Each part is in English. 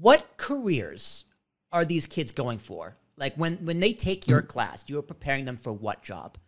what careers are these kids going for? Like when when they take your class, you're preparing them for what job?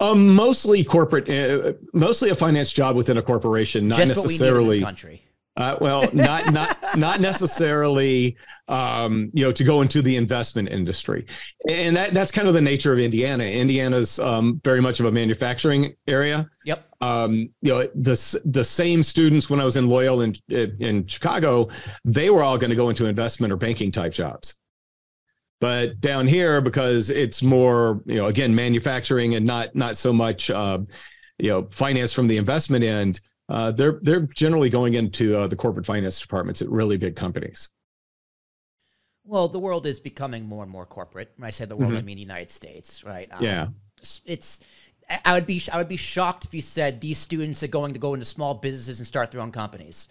Um, mostly corporate, uh, mostly a finance job within a corporation, not Just what we need in necessarily. this country. Uh, well, not not not necessarily, um, you know, to go into the investment industry, and that that's kind of the nature of Indiana. Indiana's um, very much of a manufacturing area. Yep. Um, you know, the the same students when I was in Loyola in in Chicago, they were all going to go into investment or banking type jobs. But down here, because it's more, you know, again, manufacturing and not not so much, uh, you know, finance from the investment end uh, they're they're generally going into uh, the corporate finance departments at really big companies. Well, the world is becoming more and more corporate. When I say the world, I Mhm. mean the United States, right? Um, Yeah, it's-. I- I would be I would be shocked if you said these students are going to go into small businesses and start their own companies.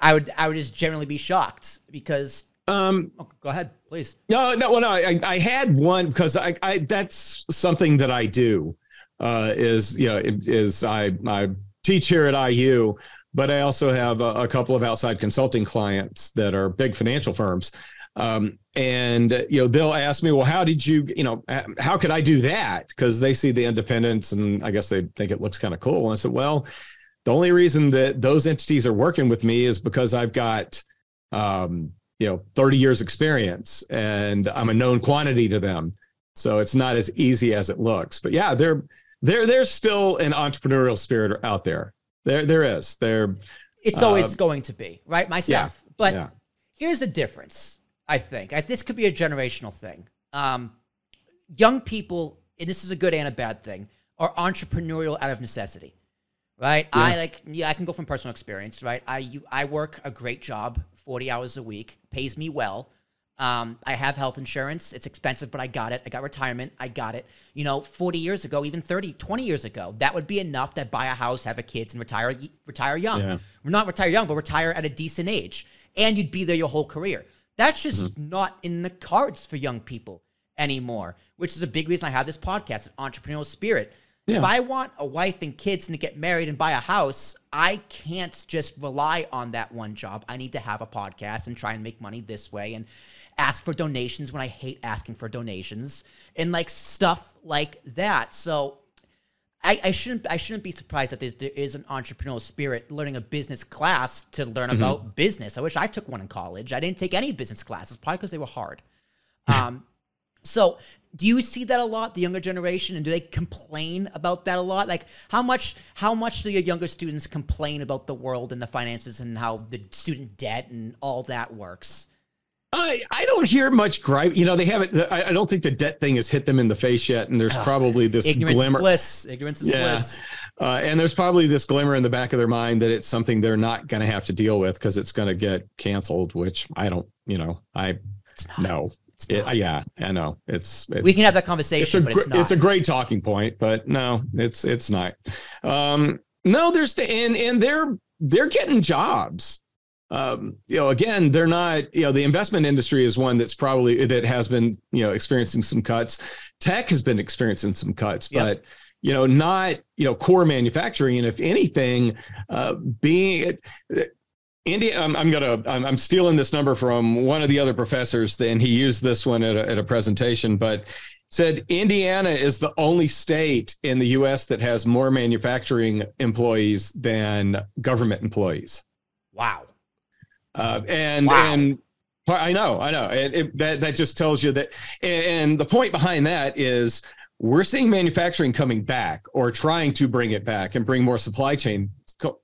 I would I would just generally be shocked because. um, Oh, go ahead, please. no, no, well, no. I, I had one because I, I that's something that I do. Uh, is you know is I I teach here at IU, but I also have a, a couple of outside consulting clients that are big financial firms. Um, and you know they'll ask me, well, how did you, you know, how could I do that? Because they see the independence, and I guess they think it looks kind of cool. And I said, well, the only reason that those entities are working with me is because I've got, um, you know, 30 years experience, and I'm a known quantity to them. So it's not as easy as it looks. But yeah, there, there, there's still an entrepreneurial spirit out there. There, there is. There, It's always Uh, going to be right myself, but yeah. here's the difference. I think I, this could be a generational thing. Um, young people, and this is a good and a bad thing, are entrepreneurial out of necessity, right? I like, yeah, I can go from personal experience, right? I you, I work a great job, forty hours a week, pays me well. Um, I have health insurance. It's expensive, but I got it. I got retirement. I got it. You know, 40 years ago, even 30, 20 years ago, that would be enough to buy a house, have a kids, and retire retire young. Yeah. We're not retire young, but retire at a decent age. And you'd be there your whole career. That's just not in the cards for young people anymore, which is a big reason I have this podcast, Entrepreneurial Spirit. If I want a wife and kids and to get married and buy a house, I can't just rely on that one job. I need to have a podcast and try and make money this way and ask for donations when I hate asking for donations and like stuff like that. So I, I shouldn't I shouldn't be surprised that there is an entrepreneurial spirit learning a business class to learn about business. I wish I took one in college. I didn't take any business classes, probably because they were hard. Um, so do you see that a lot, the younger generation, and do they complain about that a lot? Like how much how much do your younger students complain about the world and the finances and how the student debt and all that works? I, I don't hear much gripe. You know, they haven't. I, I don't think the debt thing has hit them in the face yet, and there's probably this Ignorance glimmer. is bliss. Ignorance is Yeah. bliss. Uh, and there's probably this glimmer in the back of their mind that it's something they're not going to have to deal with because it's going to get canceled. Which I don't. You know, I It's not. know. It's It, yeah, I know. It's it, we can have that it's conversation, a but it's not. it's a great talking point, but no, it's it's not. Um, no, there's and and they're they're getting jobs. Um, you know, again, they're not. You know, the investment industry is one that's probably that has been you know experiencing some cuts. Tech has been experiencing some cuts, Yep. but you know, not you know core manufacturing. And if anything, uh, being India, I'm, I'm gonna, I'm, I'm stealing this number from one of the other professors, and he used this one at a, at a presentation, but said Indiana is the only state in the U.S. that has more manufacturing employees than government employees. wow. Uh, and Wow. and I know, I know, and it, that that just tells you that. And, the point behind that is we're seeing manufacturing coming back or trying to bring it back and bring more supply chain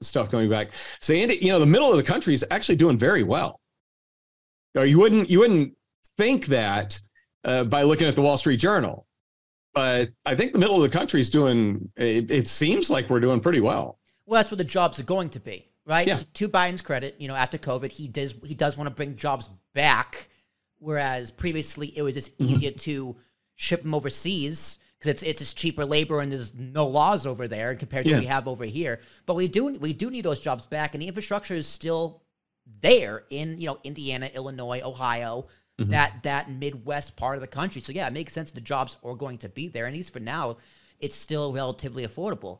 stuff coming back. So, Andy, you know, the middle of the country is actually doing very well. Or you wouldn't you wouldn't think that uh, by looking at the Wall Street Journal, but I think the middle of the country is doing. It, it seems like we're doing pretty well. Well, that's where the jobs are going to be, right? Yeah. To Biden's credit, you know, after COVID, he does he does want to bring jobs back, whereas previously it was just Mm-hmm. easier to ship them overseas because it's it's just cheaper labor and there's no laws over there compared to Yeah. what we have over here. But we do we do need those jobs back, and the infrastructure is still there in you know Indiana, Illinois, Ohio. Mm-hmm. That that Midwest part of the country. So yeah, it makes sense the jobs are going to be there. And at least for now, it's still relatively affordable.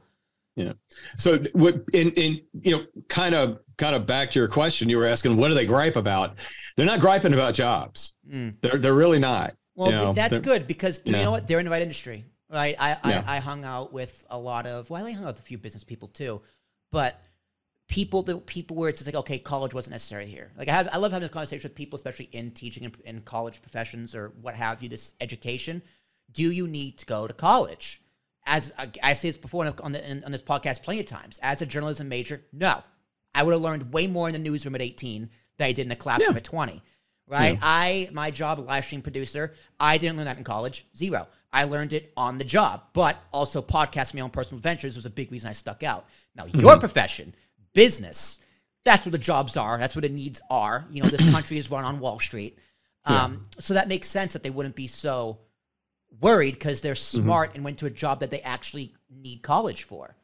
Yeah. So what in in you know kind of kind of back to your question you were asking what do they gripe about? they're not griping about jobs. Mm. They're they're really not. Well, you know, that's good because you know what? They're in the right industry, right? I, Yeah. I I hung out with a lot of well, I hung out with a few business people too, but people that people where it's like okay, college wasn't necessary here. Like I have, I love having this conversation with people, especially in teaching in, in college professions or what have you. This education, do you need to go to college? As I- I've said this before on, on, the, on this podcast plenty of times, as a journalism major, no, I would have learned way more in the newsroom at 18 than I did in the classroom Yeah. at 20 right? I my job, live stream producer, I didn't learn that in college, zero. I learned it on the job, but also podcasting my own personal adventures was a big reason I stuck out. Now, your profession, business, that's what the jobs are. That's what the needs are. You know, this country is run on Wall Street, um, so that makes sense that they wouldn't be so worried because they're smart and went to a job that they actually need college for.